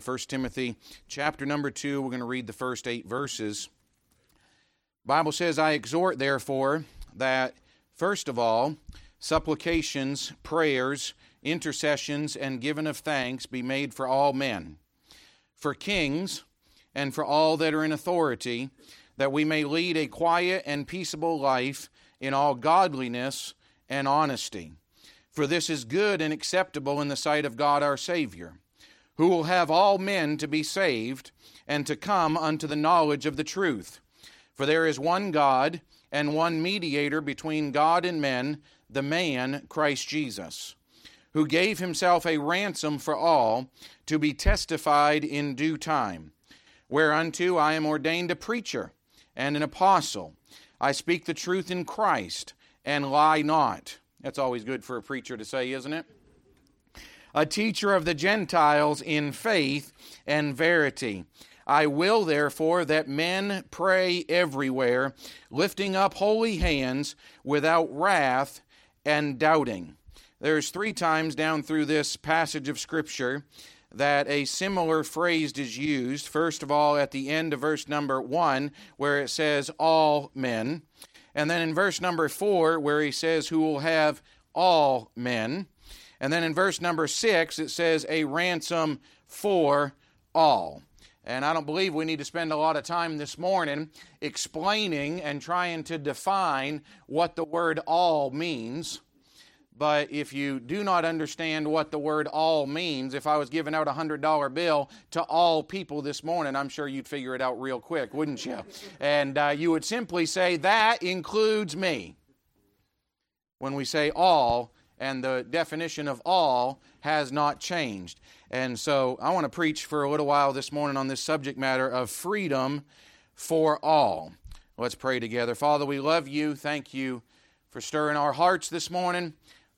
1 Timothy chapter number 2. We're going to read the first 8 verses. Bible says, "I exhort therefore that first of all supplications, prayers, intercessions and giving of thanks be made for all men, for kings and for all that are in authority, that we may lead a quiet and peaceable life in all godliness and honesty. For this is good and acceptable in the sight of God our Savior." Who will have all men to be saved and to come unto the knowledge of the truth. For there is one God and one mediator between God and men, the man Christ Jesus, who gave himself a ransom for all to be testified in due time. Whereunto I am ordained a preacher and an apostle. I speak the truth in Christ and lie not. That's always good for a preacher to say, isn't it? A teacher of the Gentiles in faith and verity. I will, therefore, that men pray everywhere, lifting up holy hands without wrath and doubting. There's three times down through this passage of Scripture that a similar phrase is used. First of all, at the end of verse number one, where it says, all men. And then in verse number four, where he says, who will have all men. And then in verse number six, it says, a ransom for all. And I don't believe we need to spend a lot of time this morning explaining and trying to define what the word all means. But if you do not understand what the word all means, if I was giving out a $100 bill to all people this morning, I'm sure you'd figure it out real quick, wouldn't you? And uh, you would simply say, That includes me. When we say all, and the definition of all has not changed. And so I want to preach for a little while this morning on this subject matter of freedom for all. Let's pray together. Father, we love you. Thank you for stirring our hearts this morning.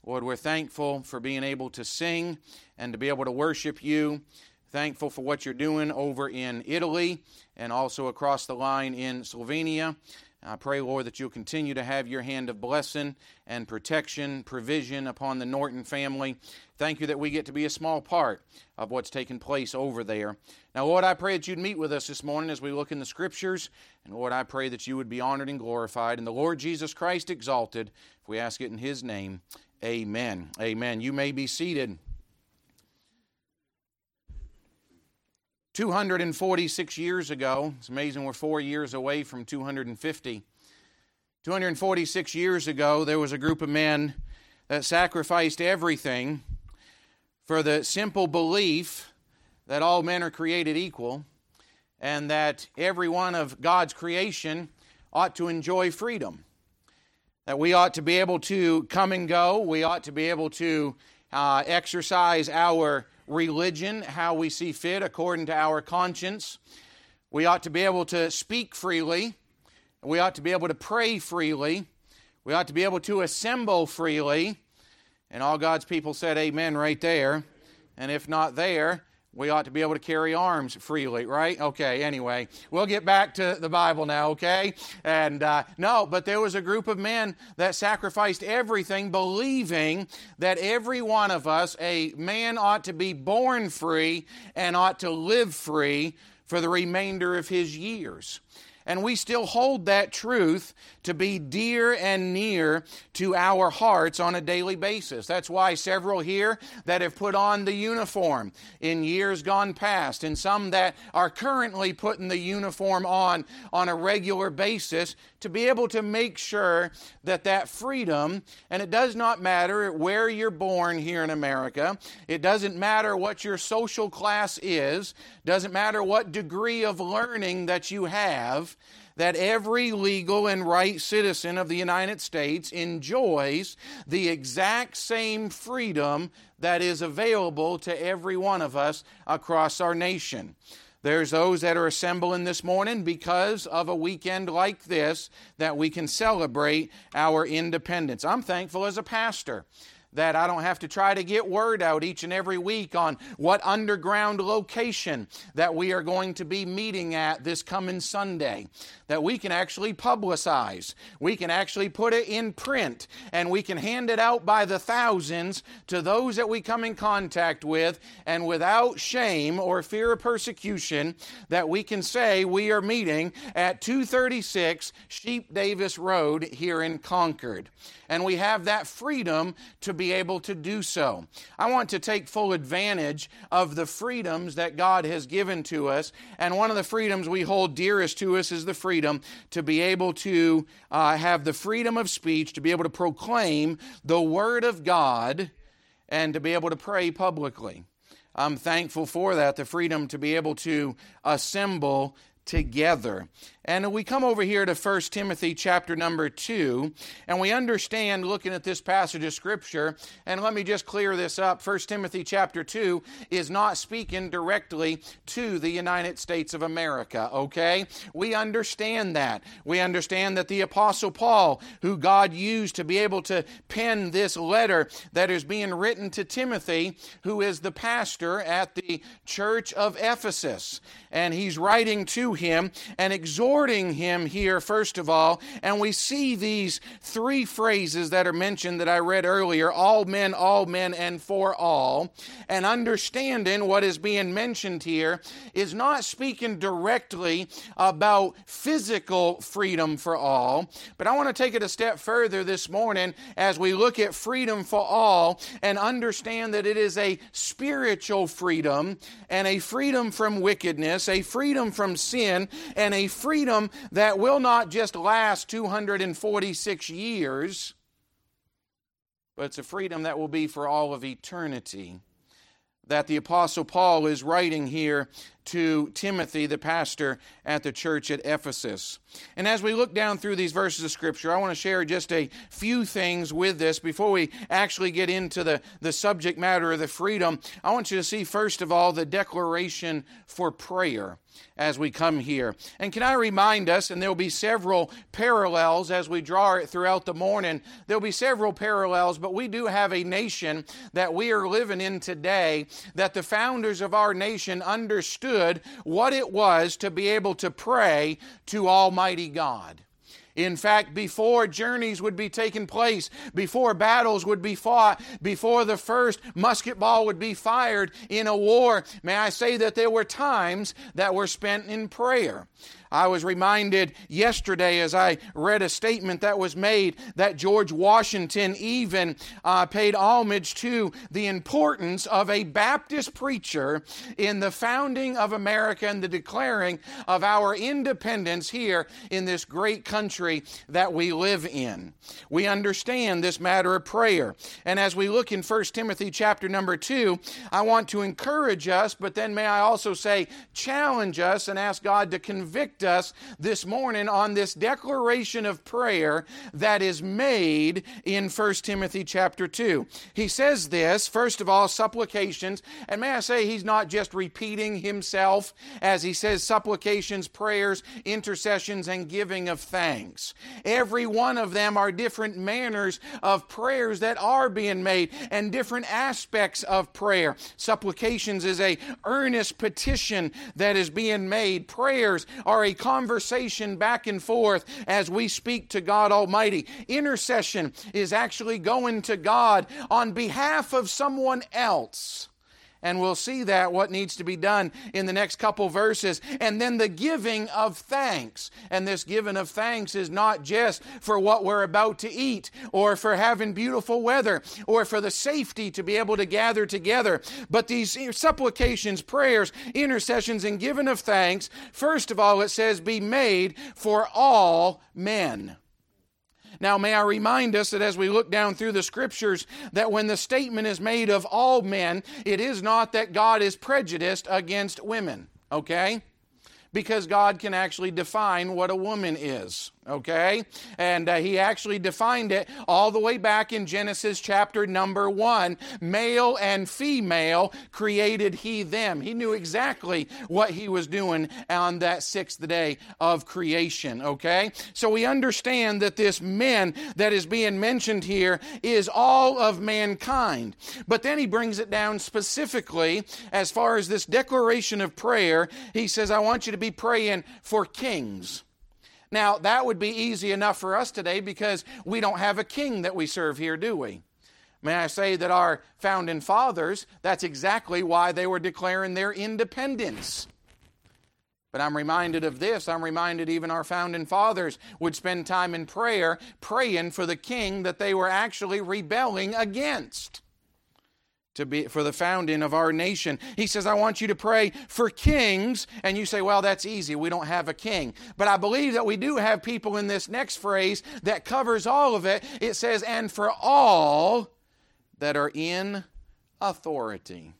Lord, we're thankful for being able to sing and to be able to worship you. Thankful for what you're doing over in Italy and also across the line in Slovenia. I pray, Lord, that you'll continue to have your hand of blessing and protection, provision upon the Norton family. Thank you that we get to be a small part of what's taking place over there. Now, Lord, I pray that you'd meet with us this morning as we look in the Scriptures. And Lord, I pray that you would be honored and glorified, and the Lord Jesus Christ exalted. If we ask it in his name, amen. Amen. You may be seated. 246 years ago, it's amazing we're four years away from 250. 246 years ago, there was a group of men that sacrificed everything for the simple belief that all men are created equal and that every one of God's creation ought to enjoy freedom. That we ought to be able to come and go, we ought to be able to uh, exercise our religion how we see fit according to our conscience. We ought to be able to speak freely. We ought to be able to pray freely. We ought to be able to assemble freely. And all God's people said, Amen, right there. And if not there, we ought to be able to carry arms freely, right? Okay, anyway, we'll get back to the Bible now, okay? And uh, no, but there was a group of men that sacrificed everything, believing that every one of us, a man ought to be born free and ought to live free for the remainder of his years. And we still hold that truth to be dear and near to our hearts on a daily basis. That's why several here that have put on the uniform in years gone past, and some that are currently putting the uniform on on a regular basis to be able to make sure that that freedom, and it does not matter where you're born here in America, it doesn't matter what your social class is, doesn't matter what degree of learning that you have, that every legal and right citizen of the United States enjoys the exact same freedom that is available to every one of us across our nation. There's those that are assembling this morning because of a weekend like this that we can celebrate our independence. I'm thankful as a pastor that I don't have to try to get word out each and every week on what underground location that we are going to be meeting at this coming Sunday. That we can actually publicize. We can actually put it in print and we can hand it out by the thousands to those that we come in contact with and without shame or fear of persecution that we can say we are meeting at 236 Sheep Davis Road here in Concord and we have that freedom to be able to do so. I want to take full advantage of the freedoms that God has given to us, and one of the freedoms we hold dearest to us is the freedom to be able to uh, have the freedom of speech, to be able to proclaim the Word of God, and to be able to pray publicly. I'm thankful for that, the freedom to be able to assemble together. And we come over here to 1 Timothy chapter number 2, and we understand looking at this passage of Scripture, and let me just clear this up. 1 Timothy chapter 2 is not speaking directly to the United States of America, okay? We understand that. We understand that the Apostle Paul, who God used to be able to pen this letter that is being written to Timothy, who is the pastor at the church of Ephesus, and he's writing to him and exhorting exhorting him here, first of all, and we see these three phrases that are mentioned that I read earlier all men, all men, and for all. And understanding what is being mentioned here is not speaking directly about physical freedom for all, but I want to take it a step further this morning as we look at freedom for all and understand that it is a spiritual freedom and a freedom from wickedness, a freedom from sin, and a freedom freedom that will not just last 246 years, but it's a freedom that will be for all of eternity. That the Apostle Paul is writing here to Timothy, the pastor at the church at Ephesus. And as we look down through these verses of Scripture, I want to share just a few things with this before we actually get into the, the subject matter of the freedom. I want you to see, first of all, the declaration for prayer as we come here. And can I remind us, and there'll be several parallels as we draw it throughout the morning, there'll be several parallels, but we do have a nation that we are living in today that the founders of our nation understood understood what it was to be able to pray to Almighty God. In fact, before journeys would be taking place, before battles would be fought, before the first musket ball would be fired in a war, may I say that there were times that were spent in prayer. I was reminded yesterday as I read a statement that was made that George Washington even uh, paid homage to the importance of a Baptist preacher in the founding of America and the declaring of our independence here in this great country that we live in. We understand this matter of prayer. And as we look in 1 Timothy chapter number 2, I want to encourage us, but then may I also say challenge us and ask God to convict us this morning on this declaration of prayer that is made in 1 Timothy chapter 2. He says this, first of all, supplications, and may I say he's not just repeating himself as he says supplications, prayers, intercessions, and giving of thanks. Every one of them are different manners of prayers that are being made and different aspects of prayer. Supplications is a earnest petition that is being made. Prayers are a conversation back and forth as we speak to God Almighty. Intercession is actually going to God on behalf of someone else. And we'll see that what needs to be done in the next couple verses. And then the giving of thanks. And this giving of thanks is not just for what we're about to eat or for having beautiful weather or for the safety to be able to gather together. But these supplications, prayers, intercessions, and giving of thanks, first of all, it says, be made for all men. Now, may I remind us that as we look down through the scriptures, that when the statement is made of all men, it is not that God is prejudiced against women, okay? Because God can actually define what a woman is. Okay? And uh, he actually defined it all the way back in Genesis chapter number one. Male and female created he them. He knew exactly what he was doing on that sixth day of creation, okay? So we understand that this men that is being mentioned here is all of mankind. But then he brings it down specifically as far as this declaration of prayer. He says, I want you to be praying for kings. Now, that would be easy enough for us today because we don't have a king that we serve here, do we? May I say that our founding fathers, that's exactly why they were declaring their independence. But I'm reminded of this. I'm reminded even our founding fathers would spend time in prayer praying for the king that they were actually rebelling against to be for the founding of our nation. He says, I want you to pray for kings. And you say, well, that's easy. We don't have a king. But I believe that we do have people in this next phrase that covers all of it. It says, and for all that are in authority.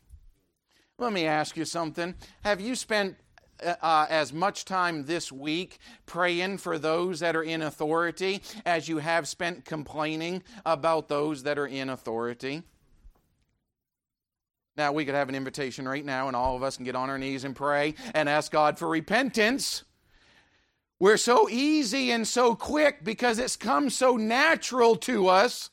Let me ask you something. Have you spent uh, uh as much time this week praying for those that are in authority as you have spent complaining about those that are in authority? Now, we could have an invitation right now, and all of us can get on our knees and pray and ask God for repentance. We're so easy and so quick because it's come so natural to us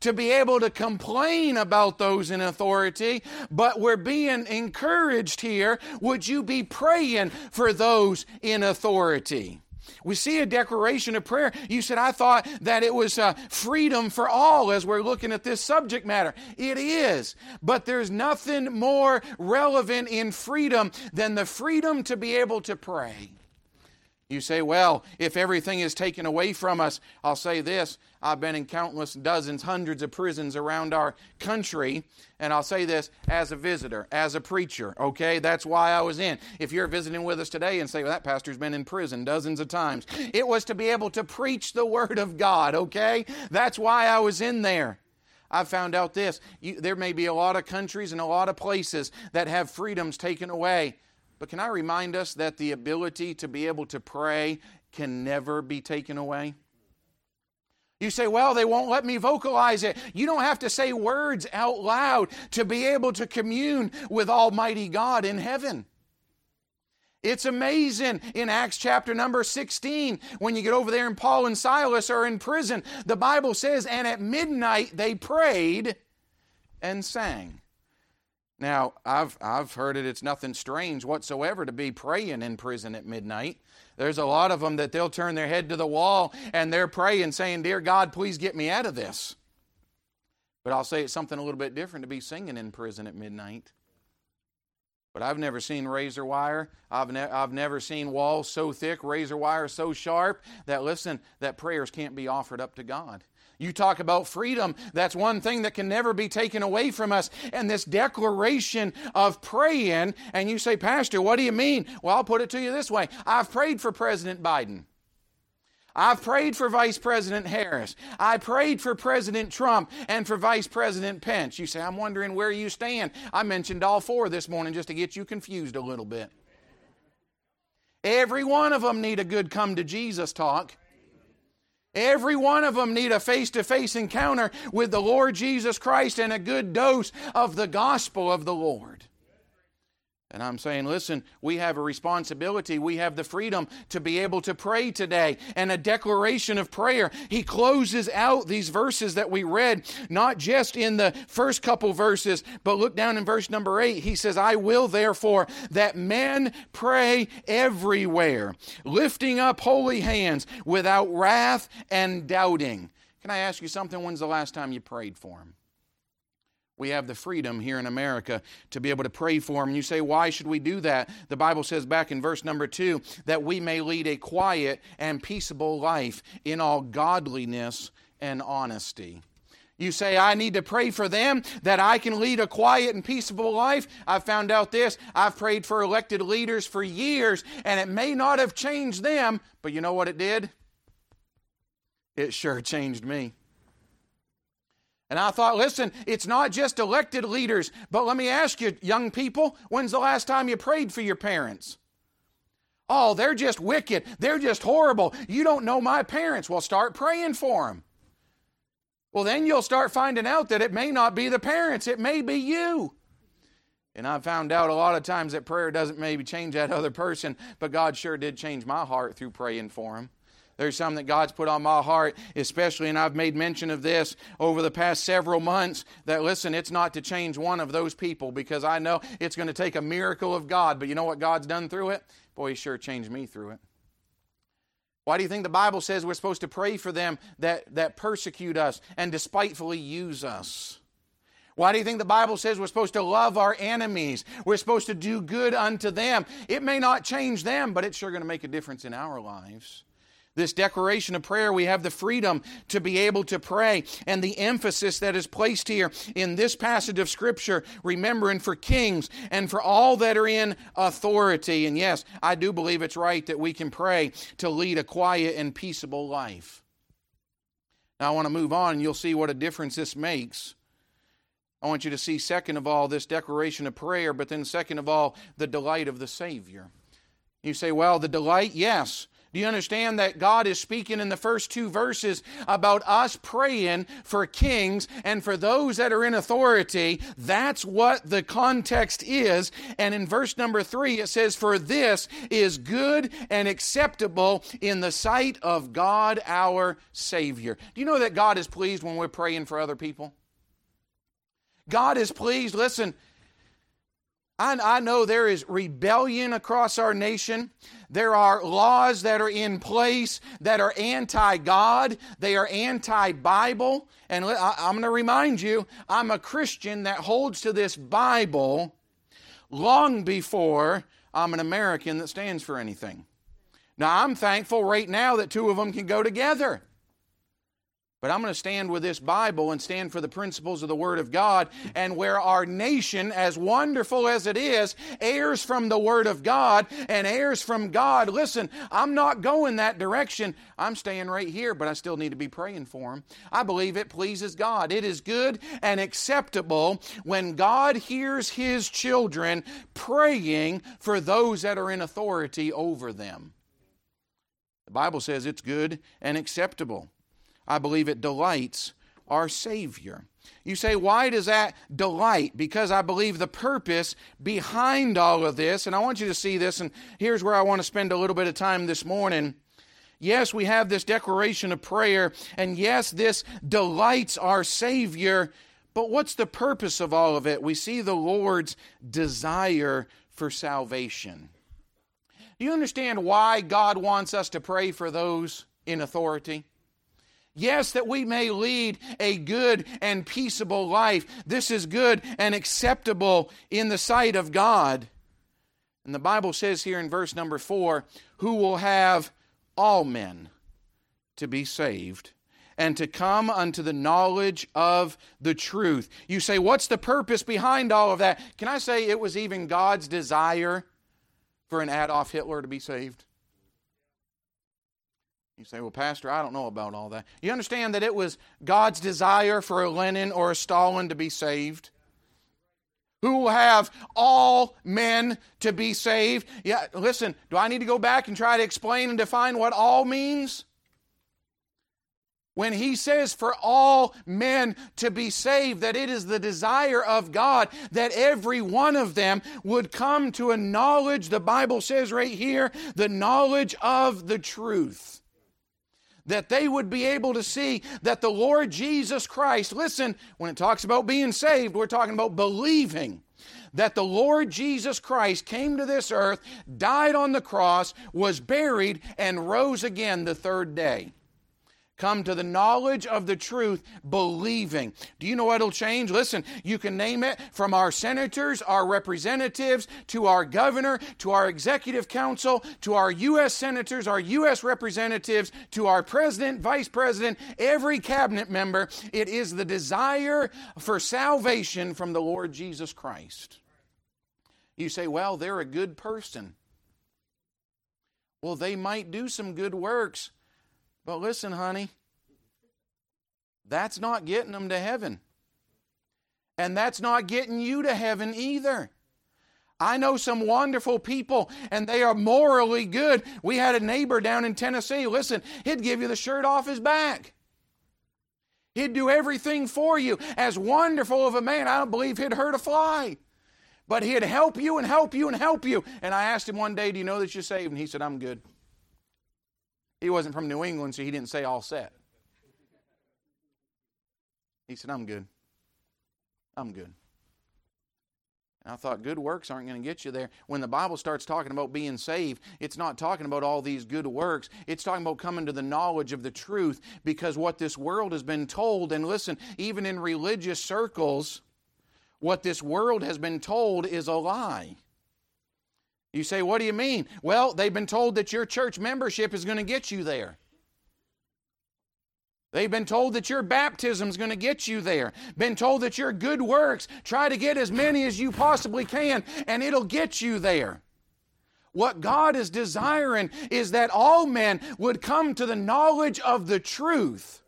to be able to complain about those in authority, but we're being encouraged here. Would you be praying for those in authority? We see a declaration of prayer. You said, I thought that it was uh, freedom for all as we're looking at this subject matter. It is. But there's nothing more relevant in freedom than the freedom to be able to pray. You say, well, if everything is taken away from us, I'll say this. I've been in countless dozens, hundreds of prisons around our country, and I'll say this as a visitor, as a preacher, okay? That's why I was in. If you're visiting with us today and say, well, that pastor's been in prison dozens of times, it was to be able to preach the Word of God, okay? That's why I was in there. I found out this. You, there may be a lot of countries and a lot of places that have freedoms taken away. But can I remind us that the ability to be able to pray can never be taken away? You say, well, they won't let me vocalize it. You don't have to say words out loud to be able to commune with Almighty God in heaven. It's amazing in Acts chapter number 16 when you get over there and Paul and Silas are in prison. The Bible says, and at midnight they prayed and sang. Now, I've, I've heard it, it's nothing strange whatsoever to be praying in prison at midnight. There's a lot of them that they'll turn their head to the wall and they're praying, saying, Dear God, please get me out of this. But I'll say it's something a little bit different to be singing in prison at midnight. But I've never seen razor wire. I've, ne- I've never seen walls so thick, razor wire so sharp that, listen, that prayers can't be offered up to God. You talk about freedom. That's one thing that can never be taken away from us. And this declaration of praying, and you say, Pastor, what do you mean? Well, I'll put it to you this way I've prayed for President Biden. I've prayed for Vice President Harris. I prayed for President Trump and for Vice President Pence. You say, I'm wondering where you stand. I mentioned all four this morning just to get you confused a little bit. Every one of them need a good come to Jesus talk. Every one of them need a face to face encounter with the Lord Jesus Christ and a good dose of the gospel of the Lord. And I'm saying, listen, we have a responsibility. We have the freedom to be able to pray today and a declaration of prayer. He closes out these verses that we read, not just in the first couple verses, but look down in verse number eight. He says, I will therefore that men pray everywhere, lifting up holy hands without wrath and doubting. Can I ask you something? When's the last time you prayed for them? We have the freedom here in America to be able to pray for them. You say, why should we do that? The Bible says back in verse number two that we may lead a quiet and peaceable life in all godliness and honesty. You say, I need to pray for them that I can lead a quiet and peaceable life. I've found out this. I've prayed for elected leaders for years, and it may not have changed them, but you know what it did? It sure changed me. And I thought, listen, it's not just elected leaders, but let me ask you, young people, when's the last time you prayed for your parents? Oh, they're just wicked. They're just horrible. You don't know my parents. Well, start praying for them. Well, then you'll start finding out that it may not be the parents, it may be you. And I've found out a lot of times that prayer doesn't maybe change that other person, but God sure did change my heart through praying for them. There's some that God's put on my heart, especially, and I've made mention of this over the past several months. That listen, it's not to change one of those people because I know it's going to take a miracle of God. But you know what God's done through it? Boy, He sure changed me through it. Why do you think the Bible says we're supposed to pray for them that, that persecute us and despitefully use us? Why do you think the Bible says we're supposed to love our enemies? We're supposed to do good unto them. It may not change them, but it's sure going to make a difference in our lives. This declaration of prayer, we have the freedom to be able to pray. And the emphasis that is placed here in this passage of Scripture, remembering for kings and for all that are in authority. And yes, I do believe it's right that we can pray to lead a quiet and peaceable life. Now, I want to move on, and you'll see what a difference this makes. I want you to see, second of all, this declaration of prayer, but then, second of all, the delight of the Savior. You say, well, the delight, yes. Do you understand that God is speaking in the first two verses about us praying for kings and for those that are in authority? That's what the context is. And in verse number three, it says, For this is good and acceptable in the sight of God our Savior. Do you know that God is pleased when we're praying for other people? God is pleased. Listen, I, I know there is rebellion across our nation. There are laws that are in place that are anti God, they are anti Bible. And I, I'm going to remind you, I'm a Christian that holds to this Bible long before I'm an American that stands for anything. Now, I'm thankful right now that two of them can go together. But I'm going to stand with this Bible and stand for the principles of the Word of God. And where our nation, as wonderful as it is, heirs from the Word of God and heirs from God, listen, I'm not going that direction. I'm staying right here, but I still need to be praying for them. I believe it pleases God. It is good and acceptable when God hears His children praying for those that are in authority over them. The Bible says it's good and acceptable. I believe it delights our Savior. You say, why does that delight? Because I believe the purpose behind all of this, and I want you to see this, and here's where I want to spend a little bit of time this morning. Yes, we have this declaration of prayer, and yes, this delights our Savior, but what's the purpose of all of it? We see the Lord's desire for salvation. Do you understand why God wants us to pray for those in authority? Yes, that we may lead a good and peaceable life. This is good and acceptable in the sight of God. And the Bible says here in verse number four, who will have all men to be saved and to come unto the knowledge of the truth. You say, what's the purpose behind all of that? Can I say it was even God's desire for an Adolf Hitler to be saved? You say, well, Pastor, I don't know about all that. You understand that it was God's desire for a Lenin or a Stalin to be saved? Who will have all men to be saved? Yeah, listen, do I need to go back and try to explain and define what all means? When he says for all men to be saved, that it is the desire of God that every one of them would come to a knowledge, the Bible says right here, the knowledge of the truth that they would be able to see that the Lord Jesus Christ, listen, when it talks about being saved, we're talking about believing that the Lord Jesus Christ came to this earth, died on the cross, was buried, and rose again the third day come to the knowledge of the truth, believing. Do you know what'll change? Listen, you can name it from our senators, our representatives, to our governor, to our executive council, to our U.S. senators, our U.S. representatives, to our president, vice president, every cabinet member. It is the desire for salvation from the Lord Jesus Christ. You say, well, they're a good person. Well, they might do some good works but listen, honey, that's not getting them to heaven. And that's not getting you to heaven either. I know some wonderful people and they are morally good. We had a neighbor down in Tennessee. Listen, he'd give you the shirt off his back. He'd do everything for you. As wonderful of a man, I don't believe he'd hurt a fly. But he'd help you and help you and help you. And I asked him one day, Do you know that you're saved? And he said, I'm good. He wasn't from New England, so he didn't say all set. He said, I'm good. I'm good. And I thought, good works aren't going to get you there. When the Bible starts talking about being saved, it's not talking about all these good works. It's talking about coming to the knowledge of the truth because what this world has been told, and listen, even in religious circles, what this world has been told is a lie. You say, what do you mean? Well, they've been told that your church membership is going to get you there. They've been told that your baptism is going to get you there. Been told that your good works, try to get as many as you possibly can, and it'll get you there. What God is desiring is that all men would come to the knowledge of the truth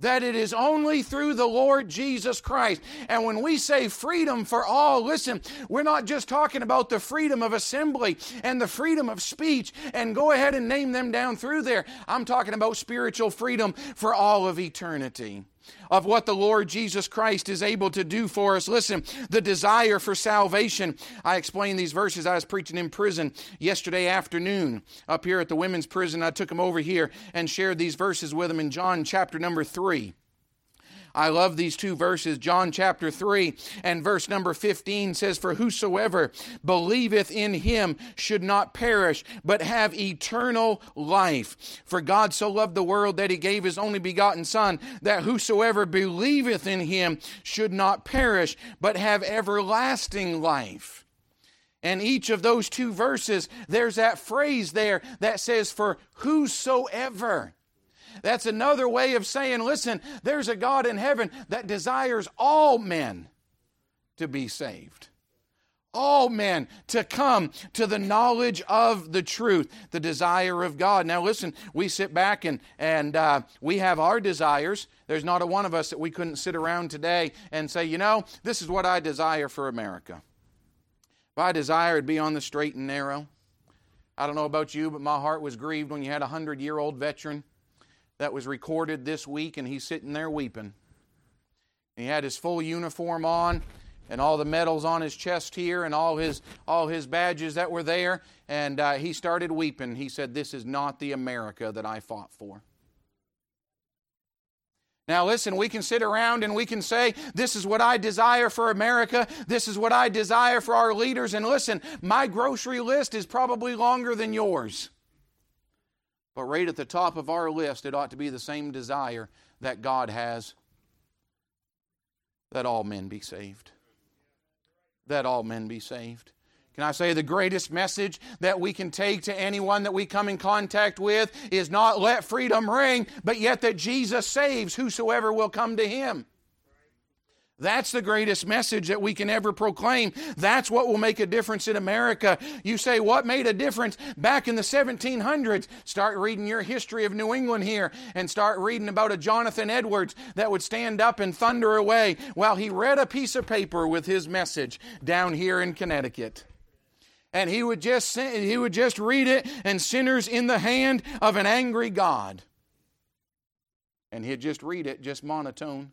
that it is only through the Lord Jesus Christ. And when we say freedom for all, listen, we're not just talking about the freedom of assembly and the freedom of speech and go ahead and name them down through there. I'm talking about spiritual freedom for all of eternity of what the Lord Jesus Christ is able to do for us. Listen, the desire for salvation. I explained these verses. I was preaching in prison yesterday afternoon up here at the women's prison. I took them over here and shared these verses with them in John chapter number 3. I love these two verses. John chapter 3 and verse number 15 says, For whosoever believeth in him should not perish, but have eternal life. For God so loved the world that he gave his only begotten Son, that whosoever believeth in him should not perish, but have everlasting life. And each of those two verses, there's that phrase there that says, For whosoever. That's another way of saying, listen, there's a God in heaven that desires all men to be saved. All men to come to the knowledge of the truth, the desire of God. Now, listen, we sit back and, and uh, we have our desires. There's not a one of us that we couldn't sit around today and say, you know, this is what I desire for America. If I desire to be on the straight and narrow, I don't know about you, but my heart was grieved when you had a hundred year old veteran that was recorded this week, and he's sitting there weeping. He had his full uniform on and all the medals on his chest here and all his all his badges that were there and uh, he started weeping he said this is not the america that i fought for now, listen, we can sit around and we can say, This is what I desire for America. This is what I desire for our leaders. And listen, my grocery list is probably longer than yours. But right at the top of our list, it ought to be the same desire that God has that all men be saved. That all men be saved. Can I say the greatest message that we can take to anyone that we come in contact with is not let freedom ring, but yet that Jesus saves whosoever will come to him. That's the greatest message that we can ever proclaim. That's what will make a difference in America. You say, what made a difference back in the 1700s? Start reading your history of New England here and start reading about a Jonathan Edwards that would stand up and thunder away while he read a piece of paper with his message down here in Connecticut. And he would just he would just read it and sinners in the hand of an angry God. And he'd just read it just monotone.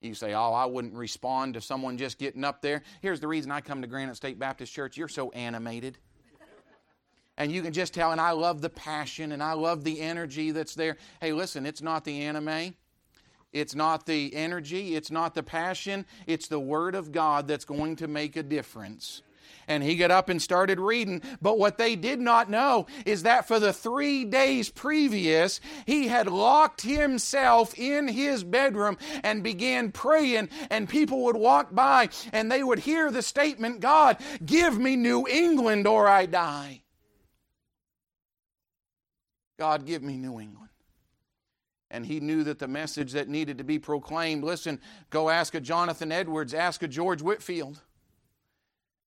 You say, Oh, I wouldn't respond to someone just getting up there. Here's the reason I come to Granite State Baptist Church you're so animated. And you can just tell, and I love the passion and I love the energy that's there. Hey, listen, it's not the anime. It's not the energy, it's not the passion, it's the Word of God that's going to make a difference and he got up and started reading. But what they did not know is that for the three days previous, he had locked himself in his bedroom and began praying, and people would walk by and they would hear the statement, God, give me New England or I die. God, give me New England and he knew that the message that needed to be proclaimed listen go ask a jonathan edwards ask a george whitefield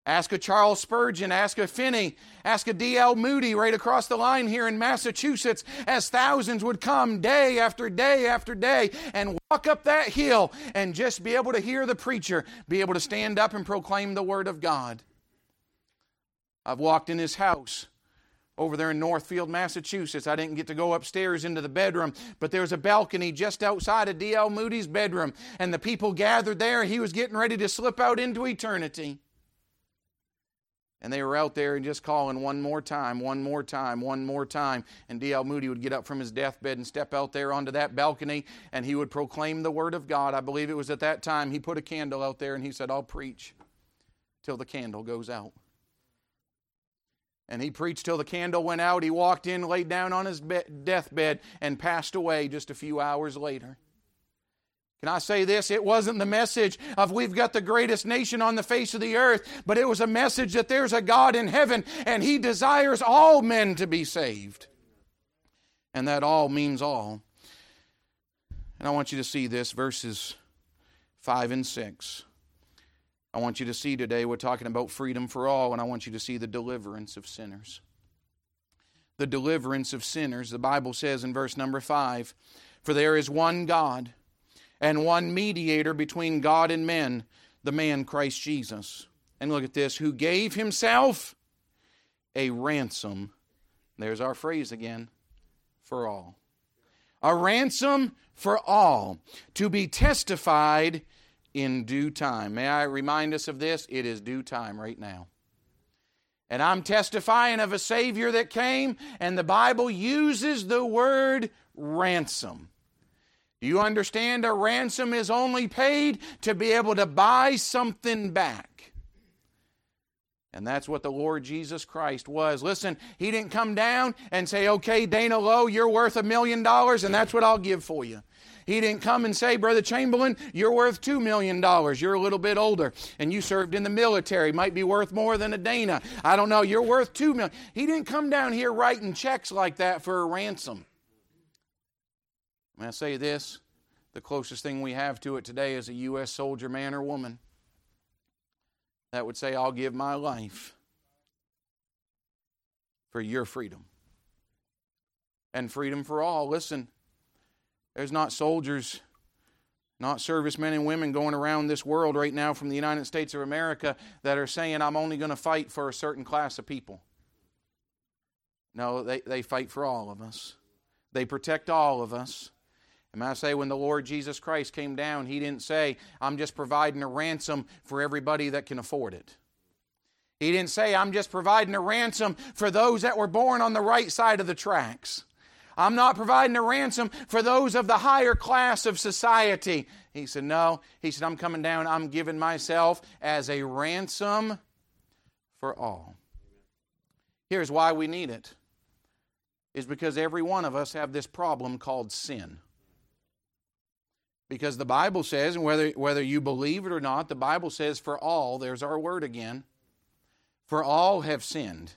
Ask a Charles Spurgeon, ask a Finney, ask a D.L. Moody right across the line here in Massachusetts as thousands would come day after day after day and walk up that hill and just be able to hear the preacher, be able to stand up and proclaim the Word of God. I've walked in his house over there in Northfield, Massachusetts. I didn't get to go upstairs into the bedroom, but there was a balcony just outside of D.L. Moody's bedroom, and the people gathered there. He was getting ready to slip out into eternity. And they were out there and just calling one more time, one more time, one more time. And D.L. Moody would get up from his deathbed and step out there onto that balcony and he would proclaim the Word of God. I believe it was at that time he put a candle out there and he said, I'll preach till the candle goes out. And he preached till the candle went out. He walked in, laid down on his deathbed, and passed away just a few hours later. Can I say this? It wasn't the message of we've got the greatest nation on the face of the earth, but it was a message that there's a God in heaven and he desires all men to be saved. And that all means all. And I want you to see this verses 5 and 6. I want you to see today we're talking about freedom for all, and I want you to see the deliverance of sinners. The deliverance of sinners. The Bible says in verse number 5 For there is one God and one mediator between God and men, the man Christ Jesus. And look at this, who gave himself a ransom. There's our phrase again for all. A ransom for all to be testified in due time. May I remind us of this? It is due time right now. And I'm testifying of a Savior that came, and the Bible uses the word ransom. Do you understand? A ransom is only paid to be able to buy something back. And that's what the Lord Jesus Christ was. Listen, He didn't come down and say, okay, Dana Lowe, you're worth a million dollars, and that's what I'll give for you. He didn't come and say, Brother Chamberlain, you're worth $2 million. You're a little bit older and you served in the military. Might be worth more than a Dana. I don't know. You're worth $2 million. He didn't come down here writing checks like that for a ransom. May I say this? The closest thing we have to it today is a U.S. soldier, man or woman, that would say, I'll give my life for your freedom. And freedom for all. Listen, there's not soldiers, not servicemen and women going around this world right now from the United States of America that are saying, I'm only going to fight for a certain class of people. No, they, they fight for all of us, they protect all of us. And I say, when the Lord Jesus Christ came down, He didn't say, I'm just providing a ransom for everybody that can afford it. He didn't say, I'm just providing a ransom for those that were born on the right side of the tracks. I'm not providing a ransom for those of the higher class of society. He said, No. He said, I'm coming down. I'm giving myself as a ransom for all. Here's why we need it is because every one of us have this problem called sin. Because the Bible says, and whether, whether you believe it or not, the Bible says, for all, there's our word again, for all have sinned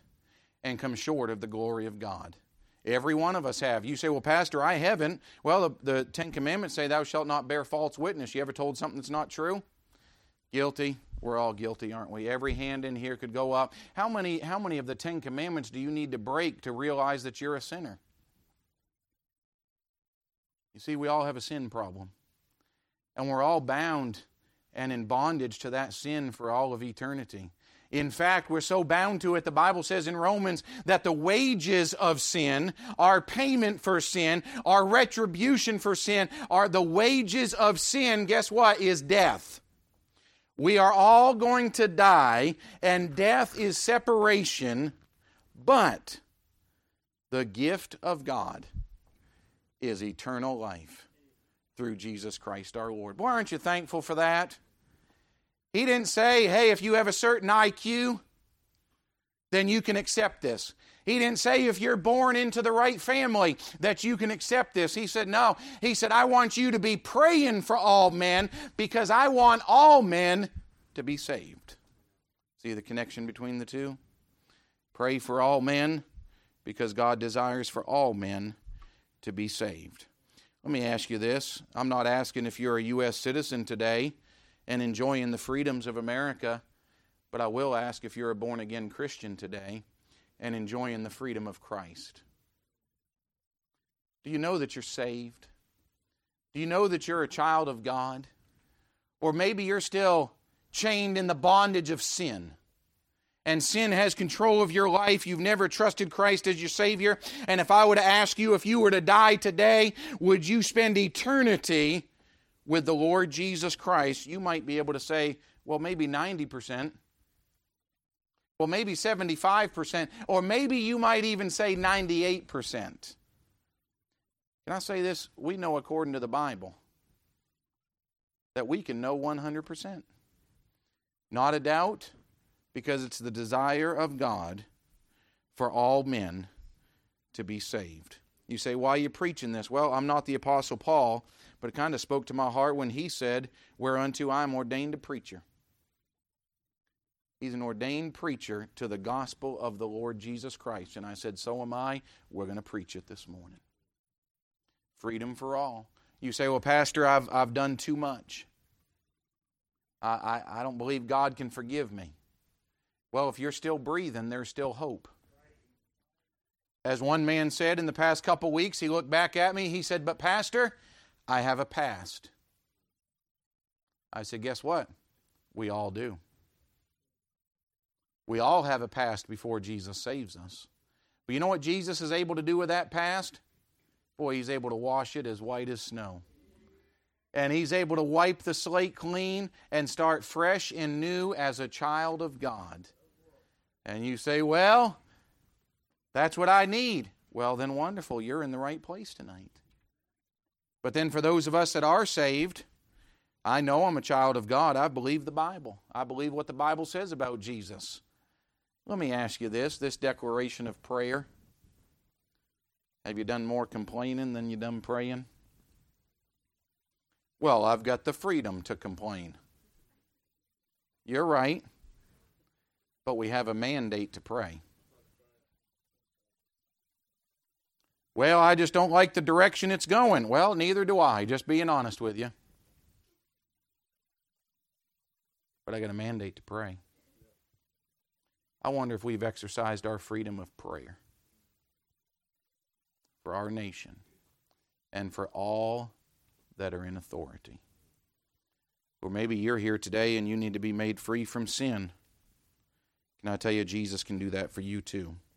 and come short of the glory of God. Every one of us have. You say, well, Pastor, I haven't. Well, the, the Ten Commandments say, thou shalt not bear false witness. You ever told something that's not true? Guilty. We're all guilty, aren't we? Every hand in here could go up. How many, how many of the Ten Commandments do you need to break to realize that you're a sinner? You see, we all have a sin problem. And we're all bound and in bondage to that sin for all of eternity. In fact, we're so bound to it, the Bible says in Romans that the wages of sin, our payment for sin, our retribution for sin, are the wages of sin, guess what? Is death. We are all going to die, and death is separation, but the gift of God is eternal life through Jesus Christ our Lord. Why aren't you thankful for that? He didn't say, hey, if you have a certain IQ, then you can accept this. He didn't say if you're born into the right family that you can accept this. He said, no. He said, I want you to be praying for all men because I want all men to be saved. See the connection between the two? Pray for all men because God desires for all men to be saved. Let me ask you this. I'm not asking if you're a U.S. citizen today and enjoying the freedoms of America. But I will ask if you're a born again Christian today and enjoying the freedom of Christ. Do you know that you're saved? Do you know that you're a child of God? Or maybe you're still chained in the bondage of sin. And sin has control of your life, you've never trusted Christ as your Savior, and if I were to ask you if you were to die today, would you spend eternity with the Lord Jesus Christ? You might be able to say, well, maybe 90%. Well, maybe 75%, or maybe you might even say 98%. Can I say this? We know according to the Bible that we can know 100%. Not a doubt, because it's the desire of God for all men to be saved. You say, why are you preaching this? Well, I'm not the Apostle Paul, but it kind of spoke to my heart when he said, Whereunto I am ordained a preacher. He's an ordained preacher to the gospel of the Lord Jesus Christ. And I said, So am I. We're going to preach it this morning. Freedom for all. You say, Well, Pastor, I've, I've done too much. I, I, I don't believe God can forgive me. Well, if you're still breathing, there's still hope. As one man said in the past couple weeks, he looked back at me, he said, But, Pastor, I have a past. I said, Guess what? We all do. We all have a past before Jesus saves us. But you know what Jesus is able to do with that past? Boy, he's able to wash it as white as snow. And he's able to wipe the slate clean and start fresh and new as a child of God. And you say, Well, that's what I need. Well, then, wonderful. You're in the right place tonight. But then, for those of us that are saved, I know I'm a child of God. I believe the Bible. I believe what the Bible says about Jesus. Let me ask you this this declaration of prayer. Have you done more complaining than you done praying? Well, I've got the freedom to complain. You're right but we have a mandate to pray. Well, I just don't like the direction it's going. Well, neither do I, just being honest with you. But I got a mandate to pray. I wonder if we've exercised our freedom of prayer for our nation and for all that are in authority. Or maybe you're here today and you need to be made free from sin. Can I tell you, Jesus can do that for you too?